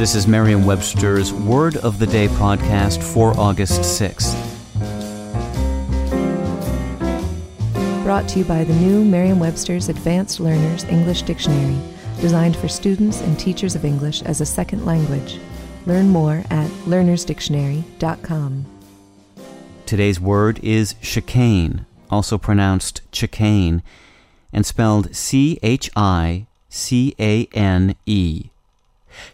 This is Merriam Webster's Word of the Day podcast for August 6th. Brought to you by the new Merriam Webster's Advanced Learners English Dictionary, designed for students and teachers of English as a second language. Learn more at learnersdictionary.com. Today's word is chicane, also pronounced chicane, and spelled C H I C A N E.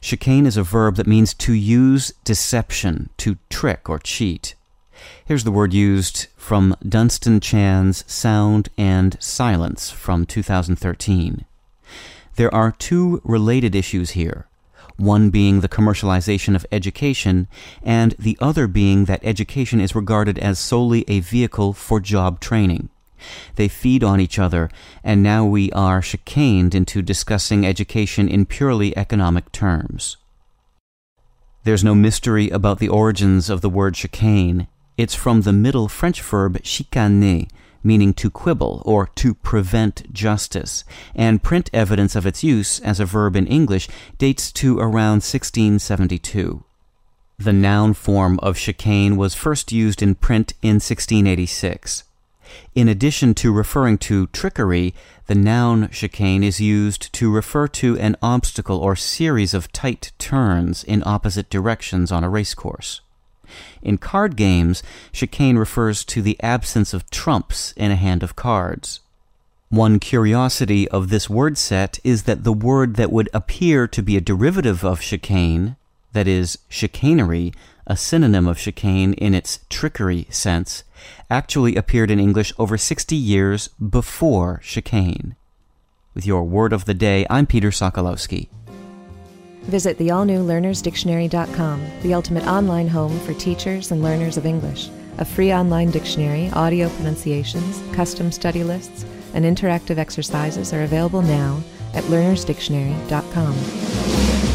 Chicane is a verb that means to use deception, to trick or cheat. Here's the word used from Dunstan Chan's Sound and Silence from 2013. There are two related issues here, one being the commercialization of education, and the other being that education is regarded as solely a vehicle for job training. They feed on each other, and now we are chicaned into discussing education in purely economic terms. There's no mystery about the origins of the word chicane. It's from the Middle French verb chicaner, meaning to quibble or to prevent justice, and print evidence of its use as a verb in English dates to around 1672. The noun form of chicane was first used in print in 1686. In addition to referring to trickery, the noun chicane is used to refer to an obstacle or series of tight turns in opposite directions on a racecourse. In card games, chicane refers to the absence of trumps in a hand of cards. One curiosity of this word set is that the word that would appear to be a derivative of chicane, that is, chicanery, a synonym of chicane in its trickery sense, actually appeared in English over 60 years before chicane. With your word of the day, I'm Peter Sokolowski. Visit the all new learnersdictionary.com, the ultimate online home for teachers and learners of English. A free online dictionary, audio pronunciations, custom study lists, and interactive exercises are available now at learnersdictionary.com.